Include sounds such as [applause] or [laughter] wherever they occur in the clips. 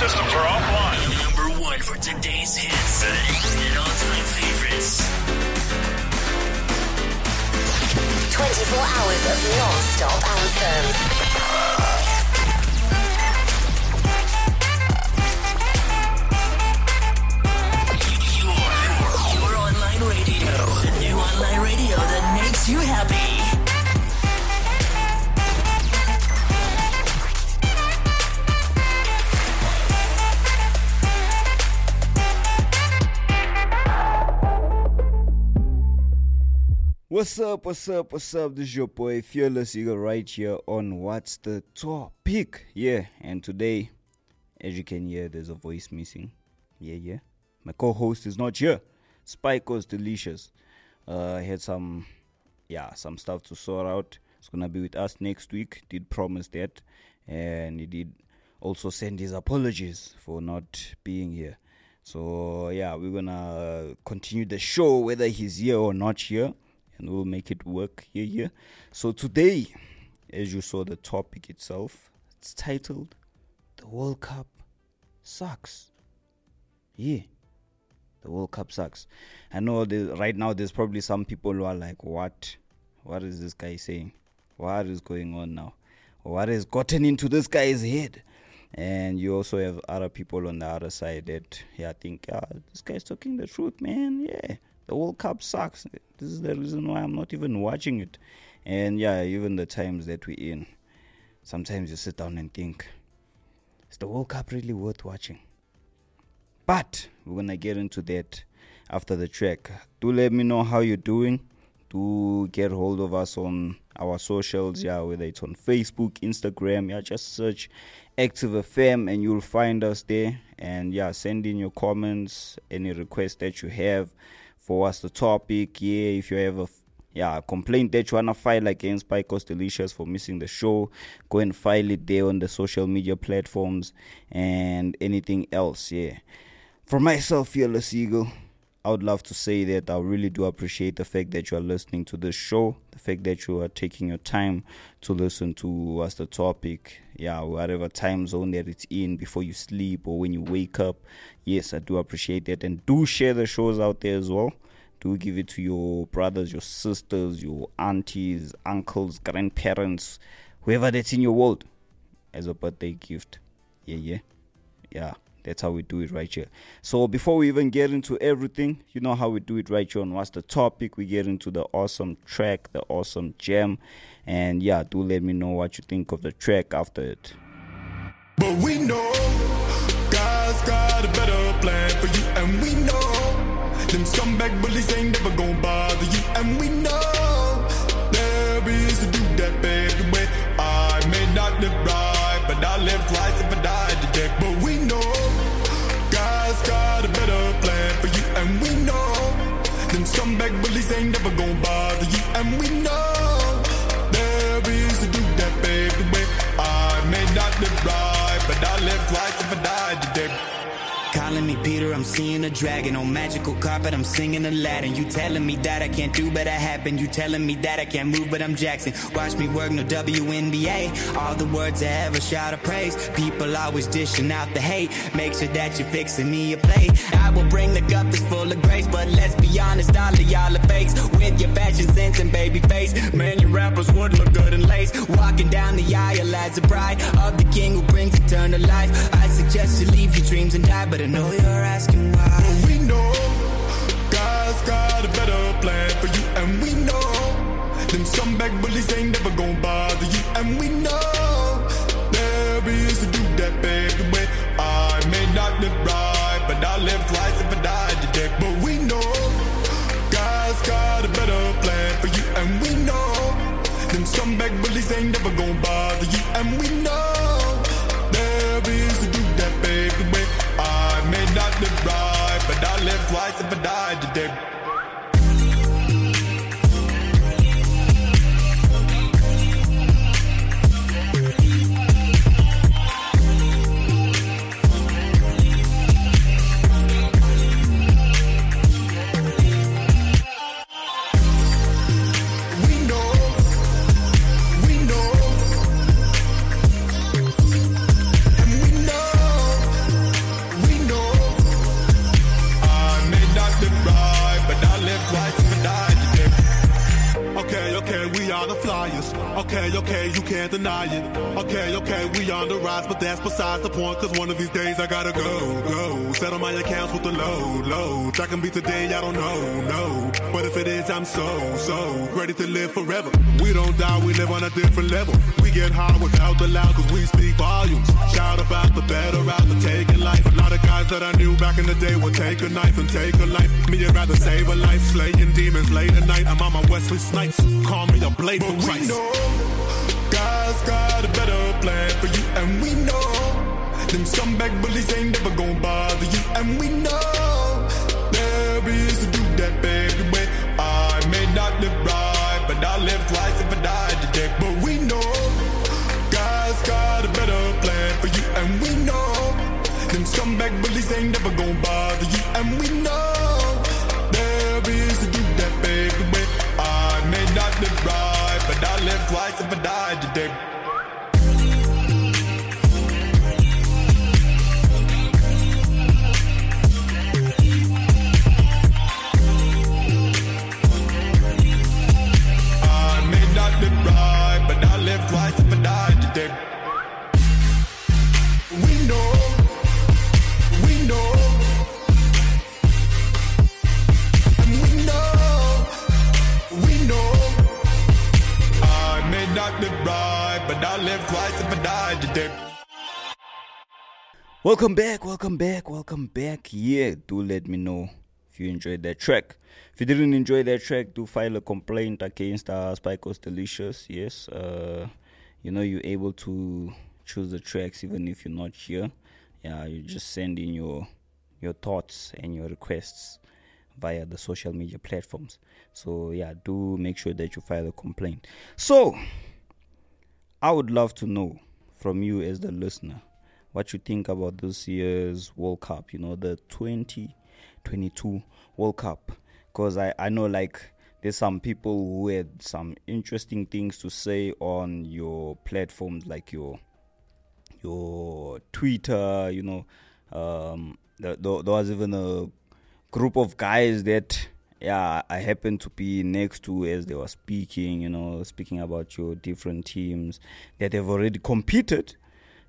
systems are offline. Number one for today's hits and all-time favorites. 24 hours of non-stop anthems. Your, your online radio. The new online radio that makes you happy. What's up, what's up, what's up? This is your boy Fearless Eagle right here on What's the Topic? Yeah, and today, as you can hear, there's a voice missing. Yeah, yeah. My co host is not here. Spike was delicious. Uh, I had some, yeah, some stuff to sort out. It's gonna be with us next week. Did promise that. And he did also send his apologies for not being here. So, yeah, we're gonna continue the show whether he's here or not here and we'll make it work here here. So today as you saw the topic itself it's titled the world cup sucks. Yeah the world cup sucks. I know right now there's probably some people who are like what? What is this guy saying? What is going on now? What has gotten into this guy's head? And you also have other people on the other side that yeah I think yeah this guy's talking the truth man. Yeah the World Cup sucks. This is the reason why I'm not even watching it. And yeah, even the times that we're in, sometimes you sit down and think, is the World Cup really worth watching? But we're gonna get into that after the track. Do let me know how you're doing. Do get hold of us on our socials, yeah, whether it's on Facebook, Instagram, yeah, just search Active FM and you'll find us there. And yeah, send in your comments, any requests that you have for us the topic. Yeah, if you ever yeah complaint that you wanna file against Picos Delicious for missing the show, go and file it there on the social media platforms and anything else. Yeah. For myself, Fearless Eagle, I would love to say that I really do appreciate the fact that you are listening to this show, the fact that you are taking your time to listen to what's the topic, yeah, whatever time zone that it's in before you sleep or when you wake up. Yes, I do appreciate that. And do share the shows out there as well. Do give it to your brothers, your sisters, your aunties, uncles, grandparents, whoever that's in your world as a birthday gift. Yeah, yeah. Yeah. That's how we do it right here. So before we even get into everything, you know how we do it right here on What's the Topic? We get into the awesome track, the awesome gem. And yeah, do let me know what you think of the track after it. But we know God's got a better plan for you, and we know them scumbag bullies ain't never gonna bother you, and we know there is a dude that paved the way. I may not live right, but I live twice them scumbag bullies ain't never gonna bother you, and we know there is a dude that way. I may not live right, but I live twice if I die today. I'm seeing a dragon on magical carpet. I'm singing Aladdin. You telling me that I can't do, but I happen. You telling me that I can't move, but I'm Jackson. Watch me work, no WNBA. All the words I ever shout of praise. People always dishing out the hate. Make sure that you're fixing me a plate. I will bring the cup that's full of grace, but let's be honest, all of y'all are fakes. With your fashion sense and baby face, man, your rappers would look good in lace. Walking down the aisle as a bride of the king who brings eternal life. I suggest you leave your dreams and die, but I know you're asking why. We know God's got a better plan for you, and we know them scumbag bullies ain't never gonna bother you, and we know there is a dude that paved the way. I may not live right, but I live twice if I die today. But we know God's got a better plan for you, and we know them scumbag bullies ain't never gonna bother you, and we know but I live twice if I die today. Deny it. Okay, okay, we on the rise, but that's besides the point. Cause one of these days I gotta go, go. Settle my accounts with the load, load. That can be today, I don't know, no. But if it is, I'm so, so ready to live forever. We don't die, we live on a different level. We get high without the loud, cause we speak volumes. Shout about the better out the taking life. A lot of guys that I knew back in the day would take a knife and take a life. Me, I'd rather save a life, slaying demons late at night. I'm on my Wesley Snipes. Call me a blade from We Christ. know God's got a better plan for you, and we know them scumbag bullies ain't never gonna bother you, and we know there is to do that way. I may not live right, but I'll live twice if I die today. But we know God's got a better plan for you, and we know them scumbag bullies ain't Welcome back, welcome back, welcome back. Yeah, do let me know if you enjoyed that track. If you didn't enjoy that track, do file a complaint against uh, Spikos Delicious. Yes, uh, you know you're able to choose the tracks even if you're not here. Yeah, you just send in your your thoughts and your requests via the social media platforms. So yeah, do make sure that you file a complaint. So I would love to know from you as the listener what you think about this year's World Cup, you know, the 2022 World Cup. Because I, I know, like, there's some people who had some interesting things to say on your platforms, like your your Twitter, you know. Um, there, there was even a group of guys that yeah I happened to be next to as they were speaking, you know, speaking about your different teams that have already competed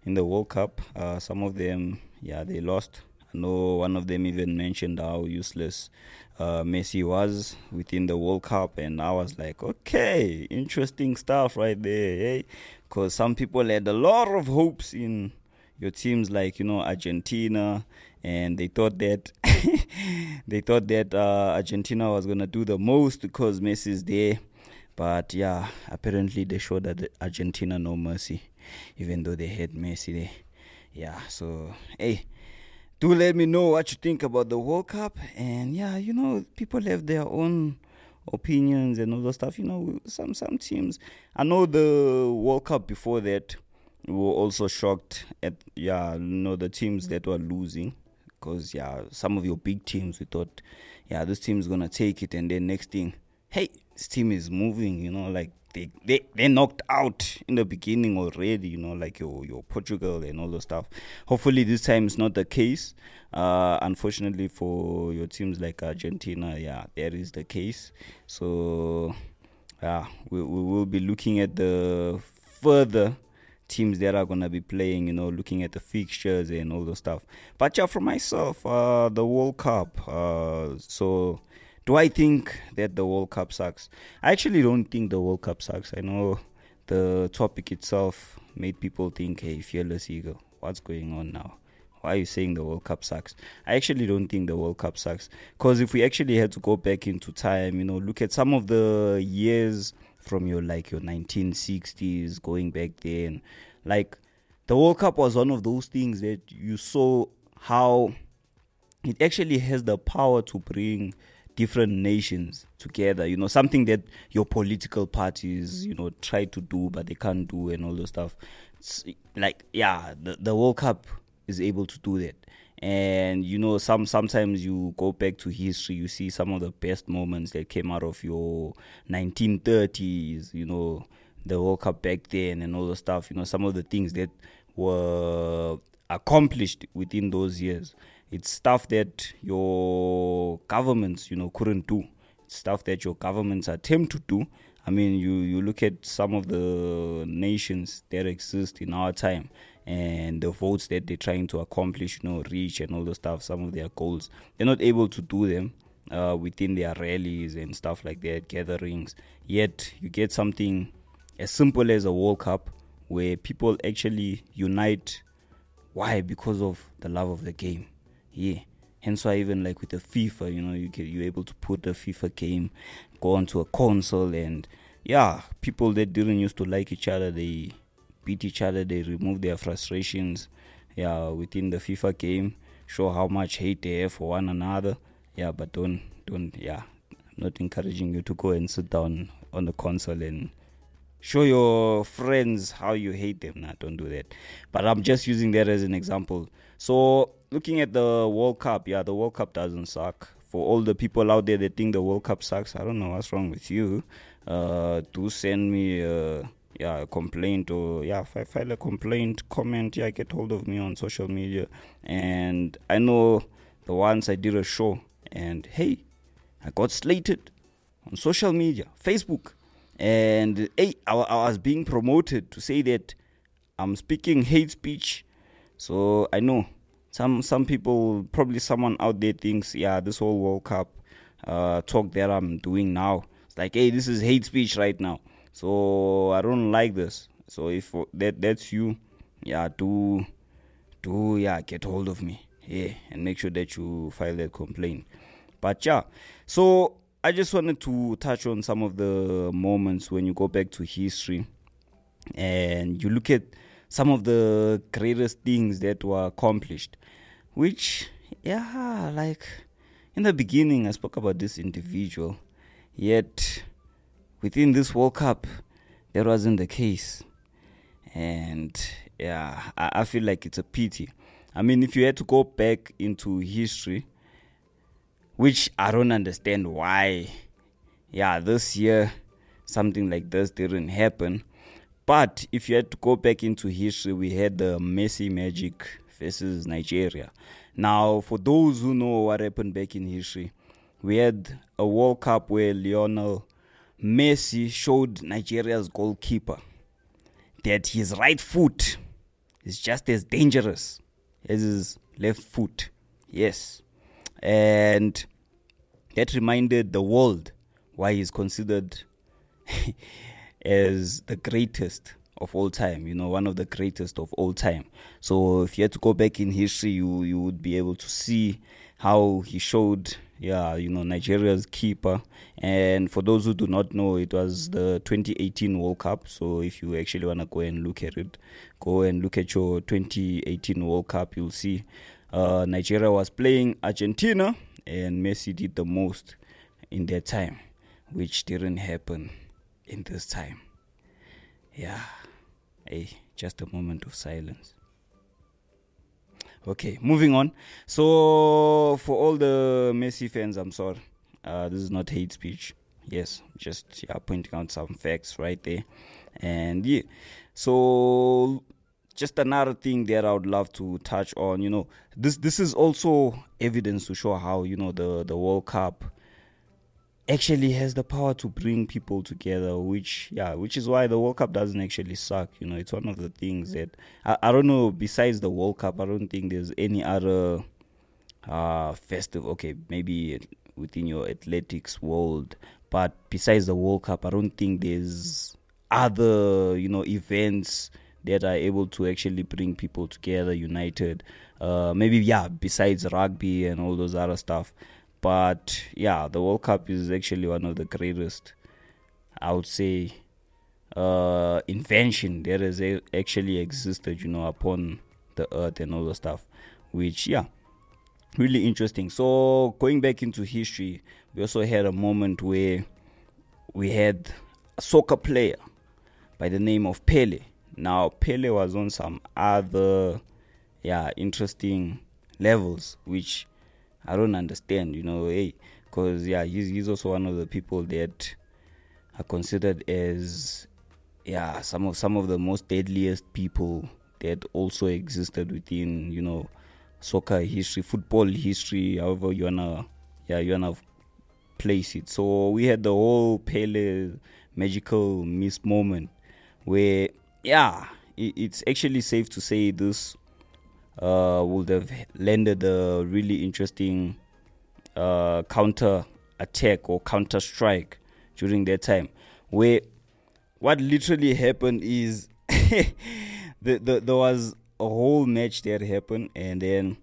in the World Cup. Uh, some of them, yeah, they lost. I know one of them even mentioned how useless uh, Messi was within the World Cup, and I was like, okay, interesting stuff right there, because some people had a lot of hopes in your teams like you know Argentina, and they thought that [laughs] they thought that uh, Argentina was gonna do the most because Messi's there. But yeah, apparently they showed that Argentina no mercy, even though they had Messi there. Yeah, so hey, do let me know what you think about the World Cup. And yeah, you know, people have their own opinions and all that stuff. You know, some some teams. I know the World Cup before that, we were also shocked at yeah, you know, the teams that were losing. Because yeah, some of your big teams, we thought, yeah, this team is gonna take it, and then next thing, hey, this team is moving. You know, like they they they knocked out in the beginning already. You know, like your your Portugal and all those stuff. Hopefully, this time is not the case. Uh, unfortunately for your teams like Argentina, yeah, that is the case. So, yeah, we we will be looking at the further teams that are gonna be playing, you know, looking at the fixtures and all those stuff. But yeah, for myself, uh, the World Cup. Uh, so, do I think that the World Cup sucks? I actually don't think the World Cup sucks. I know the topic itself made people think, "Hey, fearless eagle, what's going on now?" Why are you saying the World Cup sucks? I actually don't think the World Cup sucks. Because if we actually had to go back into time, you know, look at some of the years from your like your 1960s going back then, like the World Cup was one of those things that you saw how it actually has the power to bring different nations together you know something that your political parties you know try to do but they can't do and all those stuff. It's like yeah the, the world cup is able to do that. And you know some sometimes you go back to history you see some of the best moments that came out of your 1930s you know the world cup back then and all the stuff you know some of the things that were accomplished within those years it's stuff that your governments you know couldn't do it's stuff that your governments attempt to do I mean, you, you look at some of the nations that exist in our time and the votes that they're trying to accomplish, you know, reach and all the stuff, some of their goals, they're not able to do them uh, within their rallies and stuff like that, gatherings. Yet you get something as simple as a World Cup where people actually unite. Why? Because of the love of the game. Yeah. Hence why even like with the FIFA, you know, you get you're able to put the FIFA game, go onto a console and yeah, people that didn't used to like each other, they beat each other, they remove their frustrations, yeah, within the FIFA game, show how much hate they have for one another. Yeah, but don't don't yeah. I'm not encouraging you to go and sit down on the console and show your friends how you hate them. Nah, don't do that. But I'm just using that as an example. So looking at the World Cup, yeah, the World Cup doesn't suck. For all the people out there that think the World Cup sucks, I don't know what's wrong with you. Uh, do send me uh, yeah, a complaint or yeah, if I file a complaint, comment, yeah, get hold of me on social media. And I know the once I did a show and hey, I got slated on social media, Facebook, and hey, I, I was being promoted to say that I'm speaking hate speech. So I know some some people probably someone out there thinks yeah this whole world cup uh, talk that i'm doing now. It's like hey this is hate speech right now. So i don't like this. So if that that's you yeah do do yeah get hold of me. Yeah and make sure that you file that complaint. But yeah so i just wanted to touch on some of the moments when you go back to history and you look at some of the greatest things that were accomplished. Which, yeah, like in the beginning, I spoke about this individual, yet within this World Cup, that wasn't the case. And yeah, I, I feel like it's a pity. I mean, if you had to go back into history, which I don't understand why, yeah, this year something like this didn't happen. But if you had to go back into history, we had the Messi Magic versus Nigeria. Now, for those who know what happened back in history, we had a World Cup where Lionel Messi showed Nigeria's goalkeeper that his right foot is just as dangerous as his left foot. Yes. And that reminded the world why he's considered [laughs] as the greatest of all time, you know, one of the greatest of all time. So if you had to go back in history, you you would be able to see how he showed, yeah, you know, Nigeria's keeper. And for those who do not know, it was the 2018 World Cup. So if you actually want to go and look at it, go and look at your 2018 World Cup. You'll see uh, Nigeria was playing Argentina, and Messi did the most in that time, which didn't happen in this time. Yeah. Hey, just a moment of silence. Okay, moving on. So, for all the Messi fans, I'm sorry. Uh, this is not hate speech. Yes, just yeah, pointing out some facts right there. And yeah, so just another thing that I would love to touch on. You know, this this is also evidence to show how you know the the World Cup actually has the power to bring people together which yeah which is why the world cup doesn't actually suck you know it's one of the things that i, I don't know besides the world cup i don't think there's any other uh festival okay maybe within your athletics world but besides the world cup i don't think there's other you know events that are able to actually bring people together united uh maybe yeah besides rugby and all those other stuff but yeah, the World Cup is actually one of the greatest, I would say, uh, invention that has actually existed, you know, upon the earth and all the stuff, which, yeah, really interesting. So, going back into history, we also had a moment where we had a soccer player by the name of Pele. Now, Pele was on some other, yeah, interesting levels, which I don't understand, you know, hey, because yeah, he's he's also one of the people that are considered as yeah some of some of the most deadliest people that also existed within you know soccer history, football history, however you wanna yeah you wanna place it. So we had the whole Pele magical miss moment where, yeah, it, it's actually safe to say this uh, would have landed a really interesting uh, counter attack or counter strike during that time. Where what literally happened is [laughs] the, the, there was a whole match that happened, and then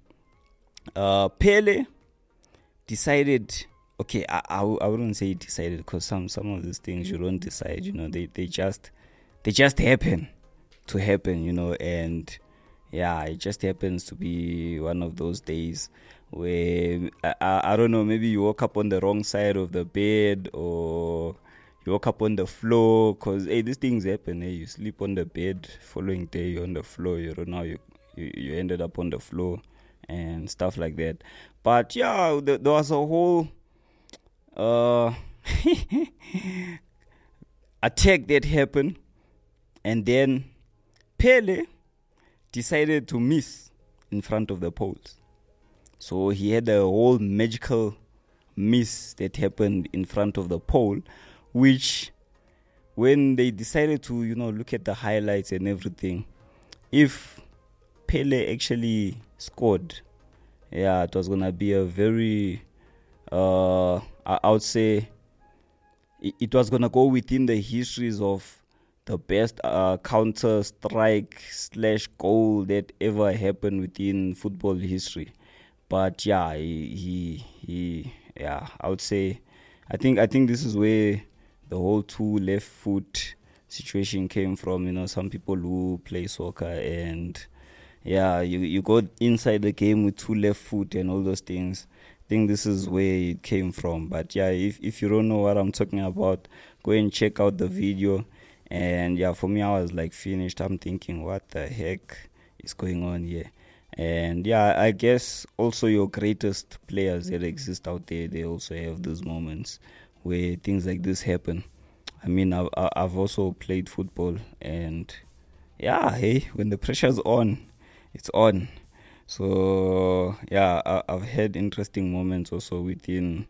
uh, Pele decided. Okay, I, I, I wouldn't say decided because some some of these things you don't decide. You know, they they just they just happen to happen. You know, and yeah, it just happens to be one of those days where I, I, don't know. Maybe you woke up on the wrong side of the bed or you woke up on the floor because hey these things happen hey you sleep on the bed following day you're on the floor you don't know you, you you ended up on the floor and stuff like that but yeah there, there was a whole uh [laughs] attack that happened and then Pele decided to miss in front of the poles so he had a whole magical miss that happened in front of the pole which when they decided to you know look at the highlights and everything if pele actually scored yeah it was gonna be a very uh i would say it, it was gonna go within the histories of the best uh, counter strike slash goal that ever happened within football history but yeah he, he he yeah i would say i think i think this is where the whole two left foot situation came from. You know, some people who play soccer and yeah, you you go inside the game with two left foot and all those things. I think this is where it came from. But yeah, if if you don't know what I'm talking about, go and check out the video. And yeah, for me, I was like finished. I'm thinking, what the heck is going on here? And yeah, I guess also your greatest players that exist out there, they also have those moments where things like this happen. I mean, I've, I've also played football, and yeah, hey, when the pressure's on, it's on. So yeah, I, I've had interesting moments also within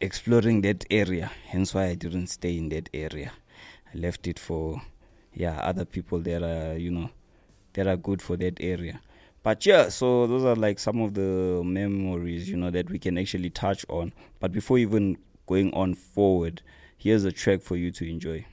exploring that area. Hence why I didn't stay in that area. Left it for yeah other people that are you know that are good for that area. But yeah, so those are like some of the memories you know that we can actually touch on. But before even going on forward, here's a track for you to enjoy.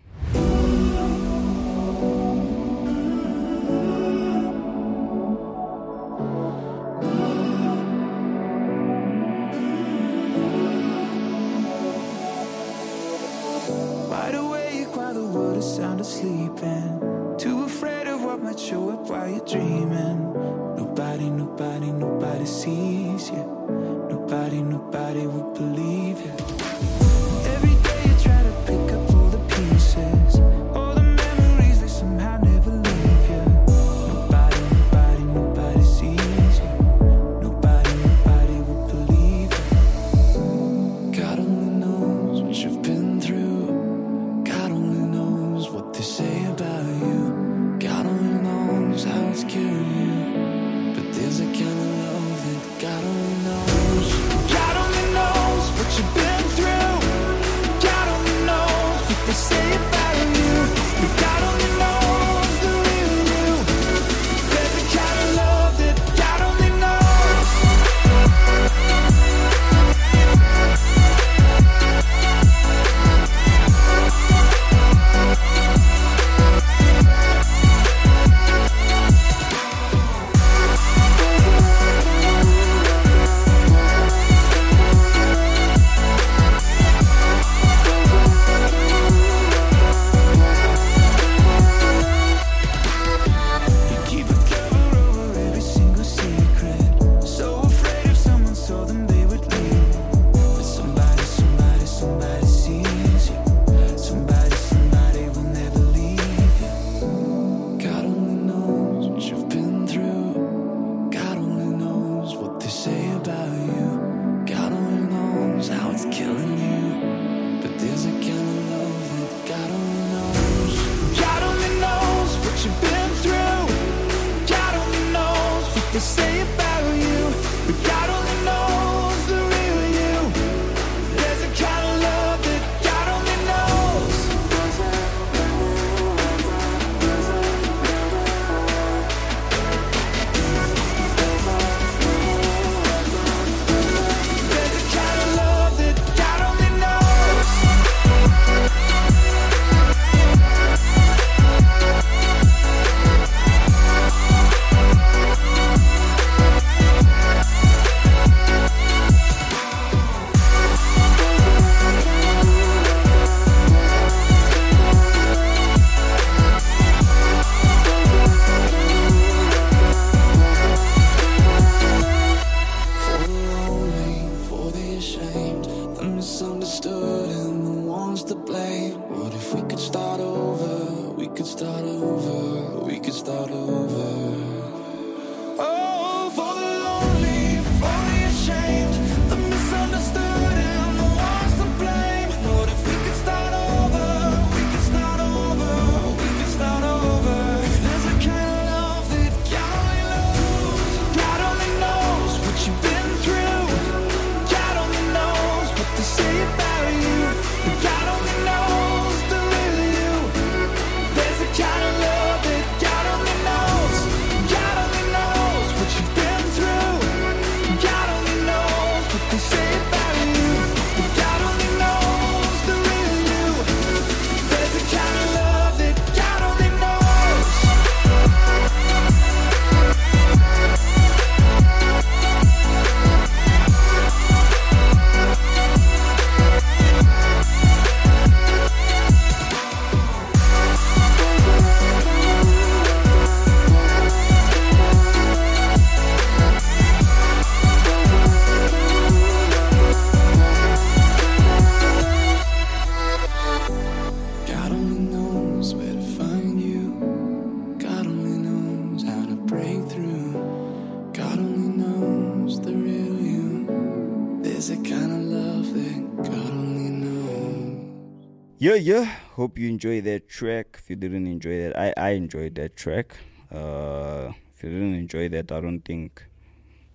kind of love that God only knows. Yeah, yeah. Hope you enjoyed that track. If you didn't enjoy that, I, I enjoyed that track. Uh, if you didn't enjoy that, I don't think.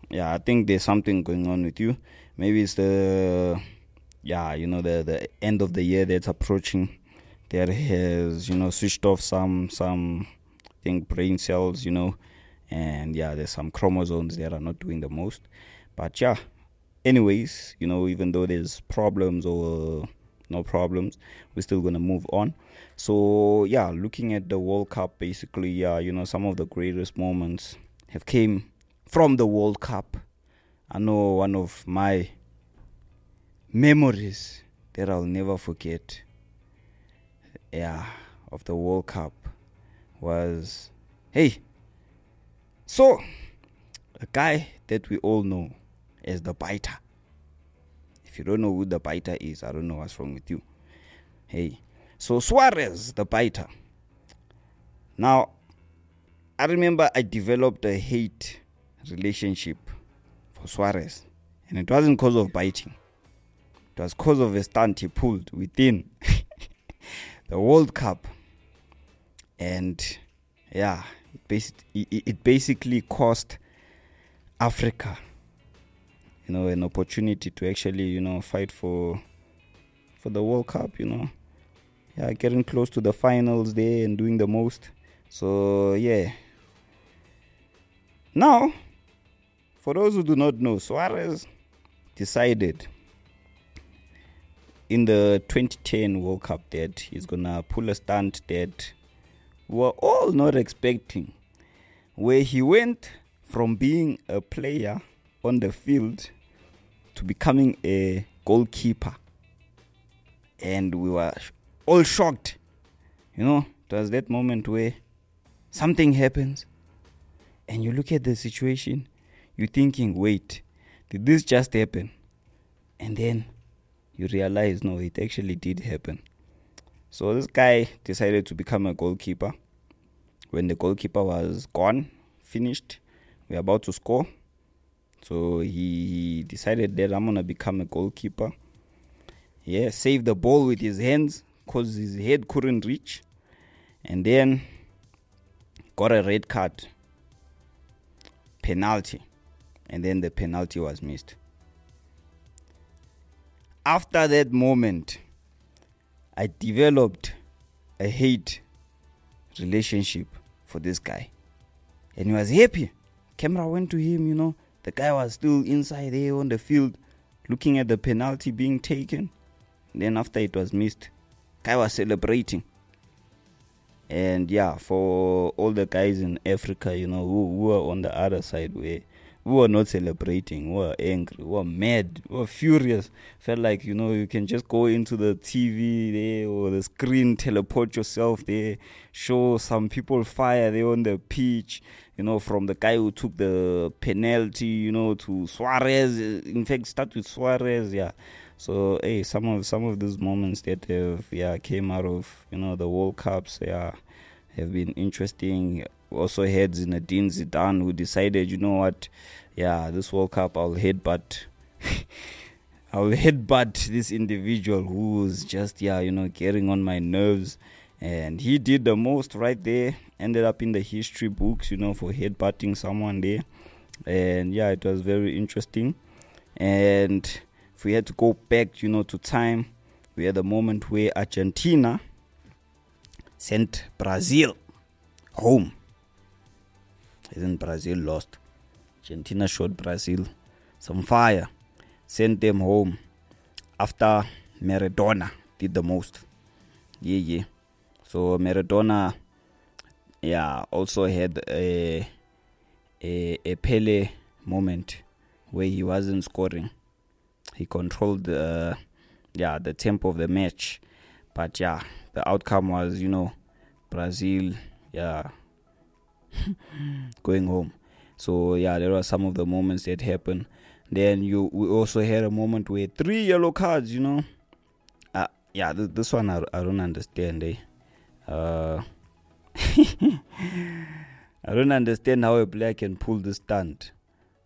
Yeah, I think there's something going on with you. Maybe it's the yeah, you know, the the end of the year that's approaching. There has you know switched off some some thing think brain cells, you know, and yeah, there's some chromosomes that are not doing the most. But yeah, anyways, you know, even though there's problems or uh, no problems. We're still gonna move on. So yeah, looking at the World Cup, basically, yeah, you know, some of the greatest moments have came from the World Cup. I know one of my memories that I'll never forget. Yeah, of the World Cup was hey. So a guy that we all know as the biter if you don't know who the biter is, I don't know what's wrong with you. Hey, so Suarez, the biter. Now, I remember I developed a hate relationship for Suarez, and it wasn't because of biting. It was because of a stunt he pulled within [laughs] the World Cup, and yeah, it basically cost Africa you know an opportunity to actually you know fight for for the World Cup. You know, yeah, getting close to the finals there and doing the most. So yeah. Now, for those who do not know, Suarez decided in the 2010 World Cup that he's gonna pull a stunt that we were all not expecting, where he went from being a player on the field to becoming a goalkeeper. And we were all shocked. You know, it was that moment where something happens and you look at the situation, you're thinking, wait, did this just happen? And then you realize, no, it actually did happen. So this guy decided to become a goalkeeper. When the goalkeeper was gone, finished, we are about to score. So he decided that I'm gonna become a goalkeeper. Yeah, save the ball with his hands because his head couldn't reach, and then got a red card, penalty, and then the penalty was missed. After that moment, I developed a hate relationship for this guy, and he was happy. Camera went to him, you know the guy was still inside there on the field looking at the penalty being taken. Then after it was missed, guy was celebrating. And yeah, for all the guys in Africa, you know, who, who were on the other side where we were not celebrating, we were angry, we were mad, we were furious. Felt like, you know, you can just go into the TV there or the screen, teleport yourself there, show some people fire there on the pitch, you know, from the guy who took the penalty, you know, to Suarez. In fact, start with Suarez, yeah. So, hey, some of some of these moments that have, yeah, came out of, you know, the World Cups, yeah, have been interesting. Also had Zinedine Zidane who decided, you know what, yeah, this World Cup I'll headbutt. [laughs] I'll headbutt this individual who's just, yeah, you know, getting on my nerves and he did the most right there ended up in the history books you know for headbutting someone there. And yeah it was very interesting. And if we had to go back you know to time we had a moment where argentina sent brazil home. Isn't brazil lost. Argentina showed brazil some fire sent them home after maradona did the most. Yeah yeah so Maradona, yeah, also had a a, a Pele moment where he wasn't scoring. He controlled the yeah the tempo of the match, but yeah, the outcome was you know Brazil yeah [laughs] going home. So yeah, there were some of the moments that happened. Then you we also had a moment where three yellow cards. You know, uh, yeah, th- this one I, I don't understand. Eh? Uh, [laughs] I don't understand how a player can pull this stunt.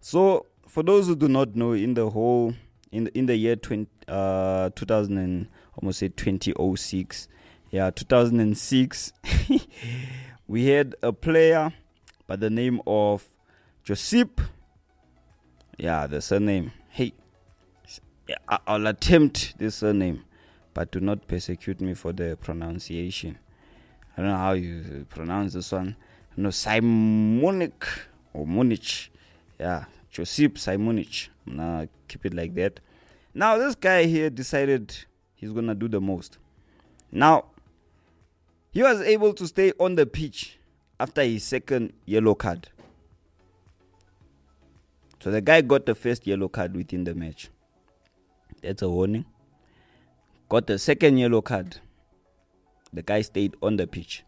So, for those who do not know, in the whole in the, in the year 20, uh, 2000 and, almost said 2006. Yeah, [laughs] 2006. we had a player by the name of Josip. Yeah, the surname. Hey, I'll attempt this surname, but do not persecute me for the pronunciation. I don't know how you pronounce this one. No, Simonic or Munich. Yeah, Josip Simonich. Now keep it like that. Now this guy here decided he's gonna do the most. Now he was able to stay on the pitch after his second yellow card. So the guy got the first yellow card within the match. That's a warning. Got the second yellow card. The guy stayed on the pitch.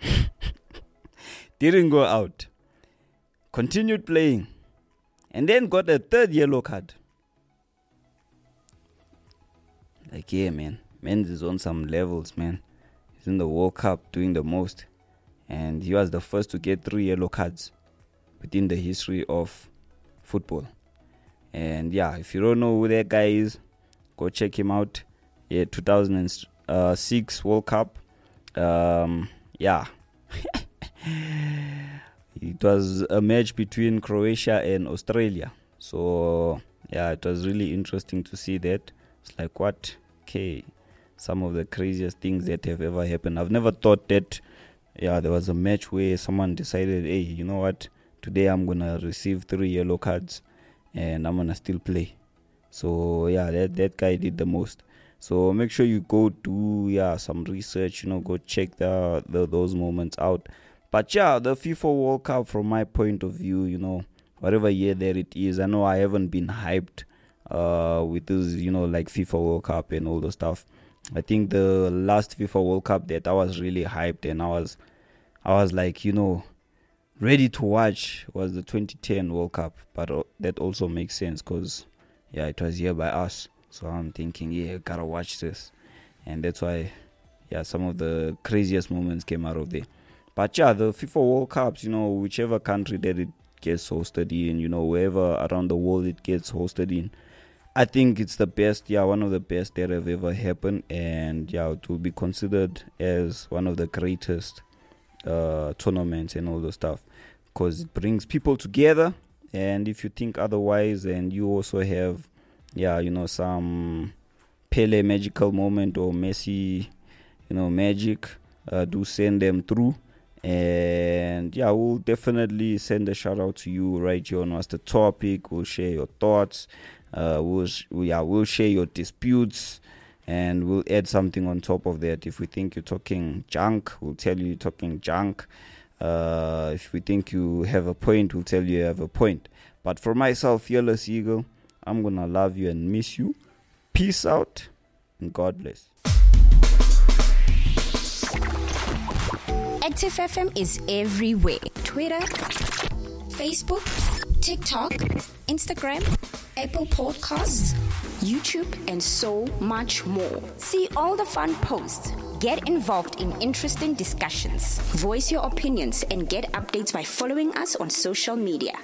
[laughs] Didn't go out. Continued playing. And then got a third yellow card. Like, yeah, man. Men's is on some levels, man. He's in the World Cup doing the most. And he was the first to get three yellow cards within the history of football. And yeah, if you don't know who that guy is, go check him out. Yeah, 2006 World Cup. Um, yeah. [laughs] it was a match between Croatia and Australia. So yeah, it was really interesting to see that. It's like what? Okay, some of the craziest things that have ever happened. I've never thought that. Yeah, there was a match where someone decided, hey, you know what? Today I'm gonna receive three yellow cards, and I'm gonna still play. So yeah, that that guy did the most. So make sure you go do yeah some research. You know, go check the, the those moments out. But yeah, the FIFA World Cup, from my point of view, you know, whatever year there it is, I know I haven't been hyped uh, with this, you know, like FIFA World Cup and all the stuff. I think the last FIFA World Cup that I was really hyped and I was, I was like, you know, ready to watch was the 2010 World Cup. But that also makes sense because, yeah, it was here by us. So I'm thinking, yeah, gotta watch this, and that's why, yeah, some of the craziest moments came out of there. But yeah, the FIFA World Cups, you know, whichever country that it gets hosted in, you know, wherever around the world it gets hosted in, I think it's the best, yeah, one of the best that have ever happened, and yeah, it will be considered as one of the greatest uh, tournaments and all the stuff because it brings people together. And if you think otherwise, and you also have, yeah, you know, some Pele magical moment or Messi, you know, magic, uh, do send them through and yeah, we'll definitely send a shout out to you right here on what's the topic. We'll share your thoughts. Uh, we'll yeah, we'll share your disputes, and we'll add something on top of that. If we think you're talking junk, we'll tell you you're talking junk. Uh, if we think you have a point, we'll tell you you have a point. But for myself, Fearless Eagle, I'm gonna love you and miss you. Peace out, and God bless. Active FM is everywhere Twitter, Facebook, TikTok, Instagram, Apple Podcasts, YouTube, and so much more. See all the fun posts. Get involved in interesting discussions. Voice your opinions and get updates by following us on social media.